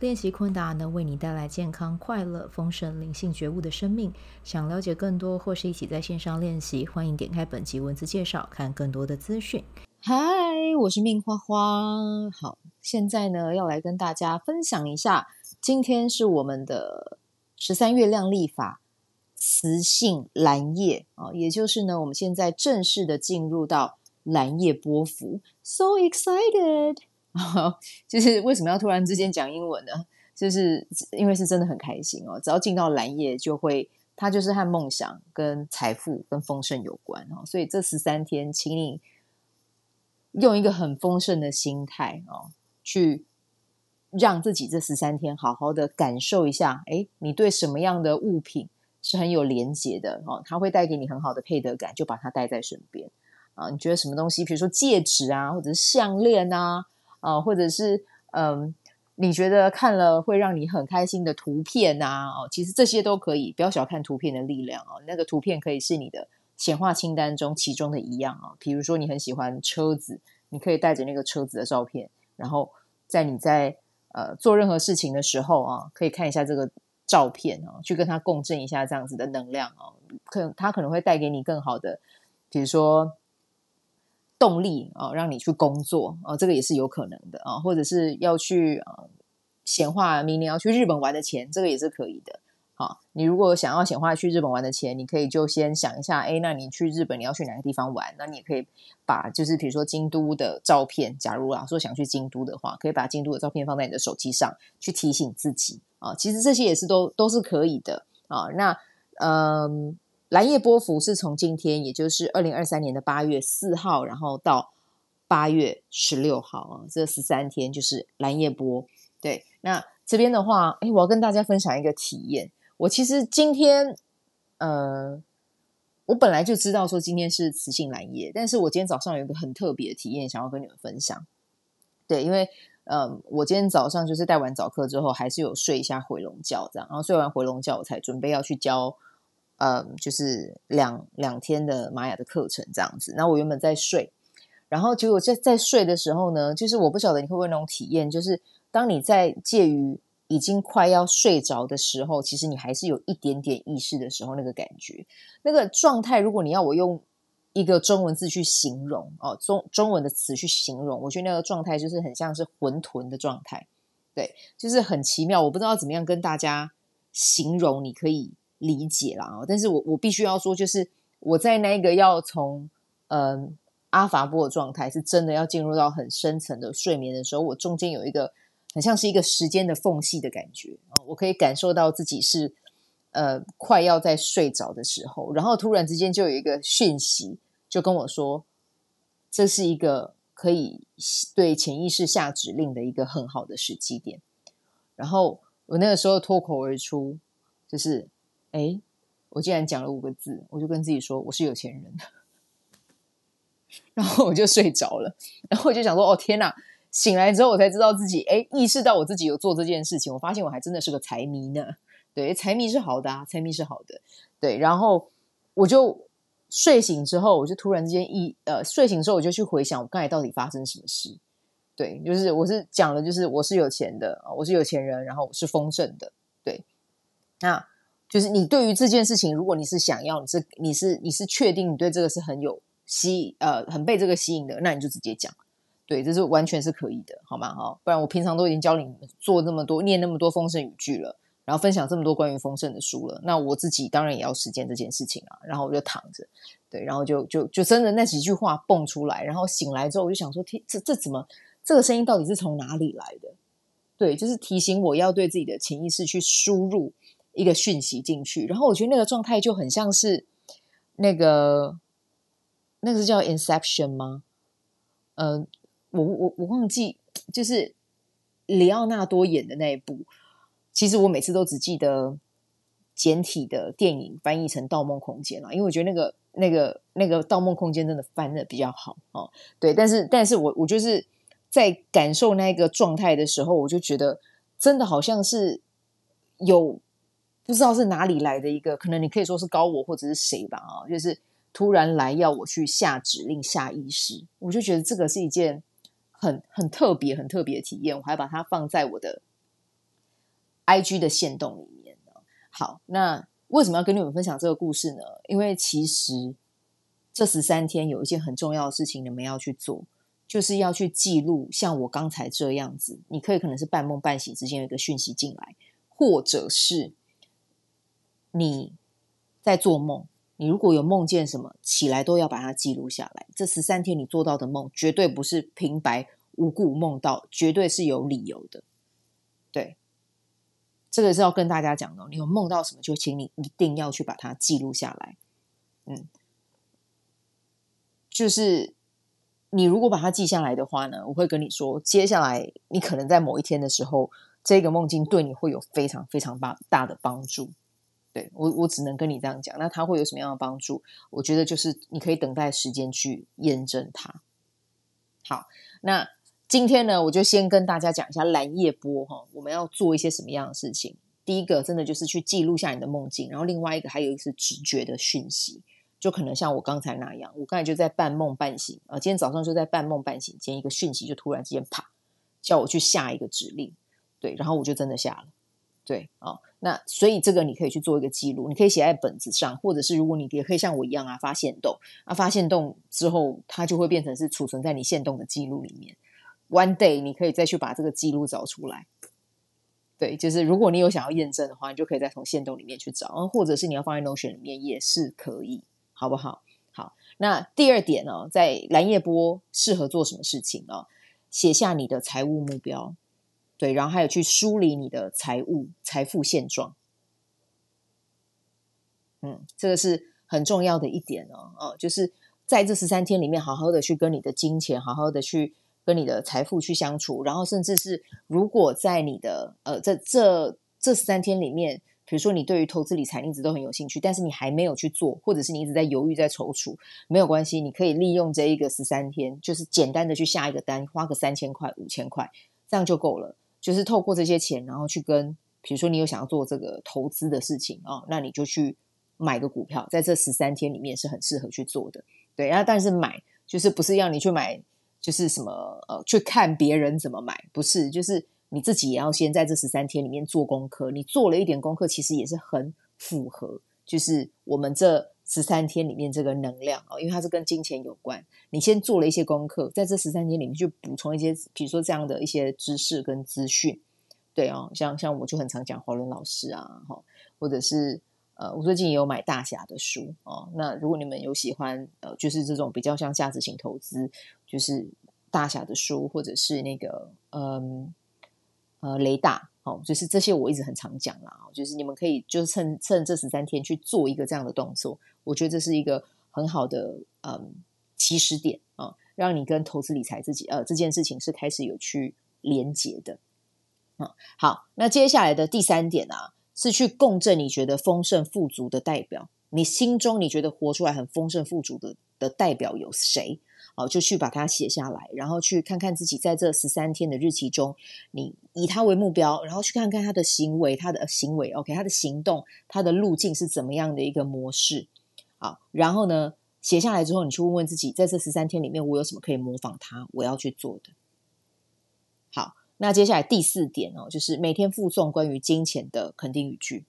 练习昆达能为你带来健康、快乐、丰盛、灵性觉悟的生命。想了解更多或是一起在线上练习，欢迎点开本集文字介绍，看更多的资讯。嗨，我是命花花。好，现在呢要来跟大家分享一下，今天是我们的十三月亮历法雌性蓝夜啊，也就是呢我们现在正式的进入到蓝夜波符，so excited。就是为什么要突然之间讲英文呢？就是因为是真的很开心哦。只要进到蓝夜，就会它就是和梦想、跟财富、跟丰盛有关哦。所以这十三天，请你用一个很丰盛的心态哦，去让自己这十三天好好的感受一下。哎，你对什么样的物品是很有连结的哦？它会带给你很好的配得感，就把它带在身边啊。你觉得什么东西，比如说戒指啊，或者是项链啊？啊，或者是嗯，你觉得看了会让你很开心的图片啊，哦，其实这些都可以，不要小看图片的力量哦。那个图片可以是你的显化清单中其中的一样啊。比如说你很喜欢车子，你可以带着那个车子的照片，然后在你在呃做任何事情的时候啊，可以看一下这个照片啊，去跟它共振一下这样子的能量啊，可它可能会带给你更好的，比如说。动力啊，让你去工作啊，这个也是有可能的啊，或者是要去啊显化明年要去日本玩的钱，这个也是可以的。好，你如果想要显化去日本玩的钱，你可以就先想一下，哎，那你去日本你要去哪个地方玩？那你也可以把就是比如说京都的照片，假如啊说想去京都的话，可以把京都的照片放在你的手机上去提醒自己啊。其实这些也是都都是可以的啊。那嗯。蓝夜波符是从今天，也就是二零二三年的八月四号，然后到八月十六号啊，这十三天就是蓝夜波。对，那这边的话，哎，我要跟大家分享一个体验。我其实今天，呃，我本来就知道说今天是磁性蓝夜，但是我今天早上有一个很特别的体验，想要跟你们分享。对，因为，嗯，我今天早上就是带完早课之后，还是有睡一下回笼觉，这样，然后睡完回笼觉，我才准备要去教。嗯，就是两两天的玛雅的课程这样子。那我原本在睡，然后结果在在睡的时候呢，就是我不晓得你会不会那种体验，就是当你在介于已经快要睡着的时候，其实你还是有一点点意识的时候，那个感觉，那个状态，如果你要我用一个中文字去形容哦，中中文的词去形容，我觉得那个状态就是很像是混沌的状态，对，就是很奇妙，我不知道怎么样跟大家形容，你可以。理解啦，但是我我必须要说，就是我在那个要从嗯阿法波的状态，是真的要进入到很深层的睡眠的时候，我中间有一个很像是一个时间的缝隙的感觉，我可以感受到自己是呃快要在睡着的时候，然后突然之间就有一个讯息就跟我说，这是一个可以对潜意识下指令的一个很好的时机点，然后我那个时候脱口而出就是。哎，我竟然讲了五个字，我就跟自己说我是有钱人，然后我就睡着了，然后我就想说，哦天哪！醒来之后我才知道自己，哎，意识到我自己有做这件事情，我发现我还真的是个财迷呢。对，财迷是好的啊，财迷是好的。对，然后我就睡醒之后，我就突然之间一呃，睡醒之后我就去回想我刚才到底发生什么事。对，就是我是讲的，就是我是有钱的，我是有钱人，然后我是丰盛的。对，那。就是你对于这件事情，如果你是想要，你是你是你是确定你对这个是很有吸呃很被这个吸引的，那你就直接讲，对，这是完全是可以的，好吗？哈，不然我平常都已经教你们做那么多念那么多丰盛语句了，然后分享这么多关于丰盛的书了，那我自己当然也要实践这件事情啊。然后我就躺着，对，然后就就就真的那几句话蹦出来，然后醒来之后我就想说，天，这这怎么这个声音到底是从哪里来的？对，就是提醒我要对自己的潜意识去输入。一个讯息进去，然后我觉得那个状态就很像是那个那个是叫 Inception 吗？呃，我我我忘记，就是里奥纳多演的那一部。其实我每次都只记得简体的电影翻译成《盗梦空间》了，因为我觉得那个那个那个《盗梦空间》真的翻的比较好哦。对，但是但是我我就是在感受那个状态的时候，我就觉得真的好像是有不知道是哪里来的一个，可能你可以说是高我或者是谁吧啊，就是突然来要我去下指令、下意识，我就觉得这个是一件很很特别、很特别的体验。我还把它放在我的 IG 的线动里面。好，那。为什么要跟你们分享这个故事呢？因为其实这十三天有一件很重要的事情，你们要去做，就是要去记录像我刚才这样子。你可以可能是半梦半醒之间有一个讯息进来，或者是你在做梦，你如果有梦见什么，起来都要把它记录下来。这十三天你做到的梦，绝对不是平白无故梦到，绝对是有理由的。对。这个是要跟大家讲的，你有梦到什么，就请你一定要去把它记录下来。嗯，就是你如果把它记下来的话呢，我会跟你说，接下来你可能在某一天的时候，这个梦境对你会有非常非常大大的帮助。对，我，我只能跟你这样讲。那它会有什么样的帮助？我觉得就是你可以等待时间去验证它。好，那。今天呢，我就先跟大家讲一下蓝夜波哈，我们要做一些什么样的事情。第一个，真的就是去记录下你的梦境，然后另外一个还有一个是直觉的讯息，就可能像我刚才那样，我刚才就在半梦半醒啊，今天早上就在半梦半醒间，一个讯息就突然之间啪，叫我去下一个指令，对，然后我就真的下了，对啊，那所以这个你可以去做一个记录，你可以写在本子上，或者是如果你也可以像我一样啊，发限动啊，发限动之后，它就会变成是储存在你限动的记录里面。One day，你可以再去把这个记录找出来。对，就是如果你有想要验证的话，你就可以再从限动里面去找，或者是你要放在 Notion 里面也是可以，好不好？好，那第二点呢、哦，在蓝夜波适合做什么事情呢、哦？写下你的财务目标，对，然后还有去梳理你的财务财富现状。嗯，这个是很重要的一点哦，哦，就是在这十三天里面，好好的去跟你的金钱，好好的去。跟你的财富去相处，然后甚至是如果在你的呃这这这十三天里面，比如说你对于投资理财一直都很有兴趣，但是你还没有去做，或者是你一直在犹豫在踌躇，没有关系，你可以利用这一个十三天，就是简单的去下一个单，花个三千块五千块，这样就够了。就是透过这些钱，然后去跟比如说你有想要做这个投资的事情啊、哦，那你就去买个股票，在这十三天里面是很适合去做的。对，然后但是买就是不是要你去买。就是什么呃，去看别人怎么买，不是，就是你自己也要先在这十三天里面做功课。你做了一点功课，其实也是很符合，就是我们这十三天里面这个能量哦，因为它是跟金钱有关。你先做了一些功课，在这十三天里面去补充一些，比如说这样的一些知识跟资讯，对哦，像像我就很常讲华伦老师啊，哈，或者是。呃，我最近也有买大侠的书哦。那如果你们有喜欢，呃，就是这种比较像价值型投资，就是大侠的书，或者是那个，嗯，呃，雷达，哦，就是这些我一直很常讲啦。就是你们可以就是趁趁这十三天去做一个这样的动作，我觉得这是一个很好的嗯起始点啊，让你跟投资理财自己呃这件事情是开始有去连结的。嗯，好，那接下来的第三点啊。是去共振你觉得丰盛富足的代表，你心中你觉得活出来很丰盛富足的的代表有谁？哦，就去把它写下来，然后去看看自己在这十三天的日期中，你以他为目标，然后去看看他的行为，他的行为，OK，他的行动，他的路径是怎么样的一个模式？好，然后呢，写下来之后，你去问问自己，在这十三天里面，我有什么可以模仿他，我要去做的。好。那接下来第四点哦，就是每天附送关于金钱的肯定语句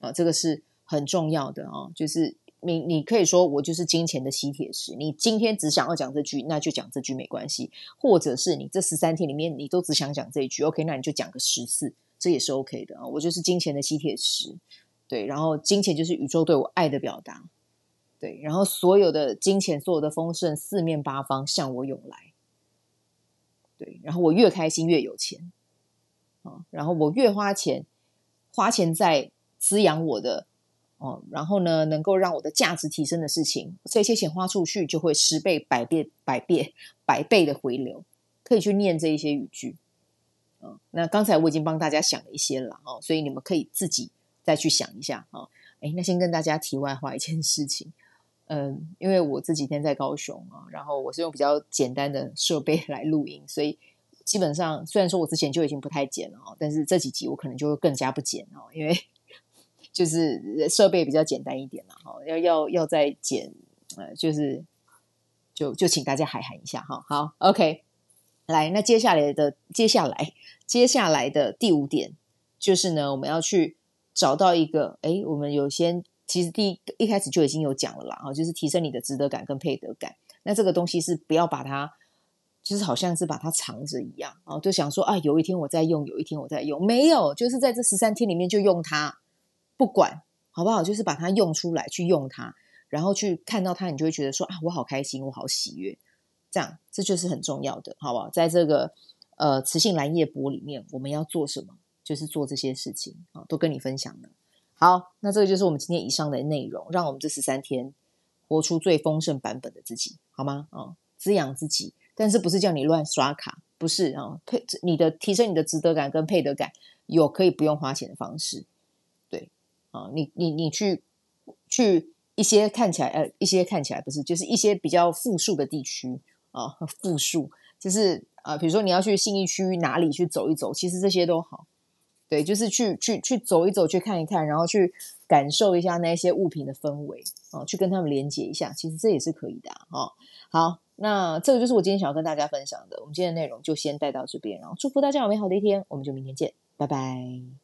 啊，这个是很重要的哦。就是你你可以说我就是金钱的吸铁石，你今天只想要讲这句，那就讲这句没关系；或者是你这十三天里面你都只想讲这一句，OK，那你就讲个十次，这也是 OK 的啊。我就是金钱的吸铁石，对，然后金钱就是宇宙对我爱的表达，对，然后所有的金钱，所有的丰盛，四面八方向我涌来。对，然后我越开心越有钱，啊，然后我越花钱，花钱在滋养我的，哦，然后呢，能够让我的价值提升的事情，这些钱花出去就会十倍、百倍、百倍、百倍的回流，可以去念这一些语句，啊，那刚才我已经帮大家想了一些了，哦，所以你们可以自己再去想一下，啊，哎，那先跟大家题外话一件事情，嗯，因为我这几天在高雄啊，然后我是用比较简单的设备来录音，所以基本上虽然说我之前就已经不太剪了，但是这几集我可能就会更加不剪哦，因为就是设备比较简单一点了哈，要要要再剪，呃，就是就就请大家海涵一下哈。好，OK，来，那接下来的接下来接下来的第五点就是呢，我们要去找到一个，哎，我们有先。其实第一一开始就已经有讲了啦，就是提升你的值得感跟配得感。那这个东西是不要把它，就是好像是把它藏着一样哦，就想说啊，有一天我在用，有一天我在用，没有，就是在这十三天里面就用它，不管好不好，就是把它用出来，去用它，然后去看到它，你就会觉得说啊，我好开心，我好喜悦，这样这就是很重要的，好不好？在这个呃磁性蓝夜波里面，我们要做什么？就是做这些事情啊，都跟你分享了。好，那这个就是我们今天以上的内容，让我们这十三天活出最丰盛版本的自己，好吗？啊、滋养自己，但是不是叫你乱刷卡，不是啊，配、你的提升你的值得感跟配得感，有可以不用花钱的方式，啊、你你你去去一些看起来呃一些看起来不是，就是一些比较富庶的地区啊，富、庶就是啊，比如说你要去信义区哪里去走一走，其实这些都好。对，就是去去去走一走，去看一看，然后去感受一下那些物品的氛围啊，去跟他们连接一下，其实这也是可以的啊、好，那这个就是我今天想要跟大家分享的。我们今天的内容就先带到这边，然后祝福大家有美好的一天，我们就明天见，拜拜。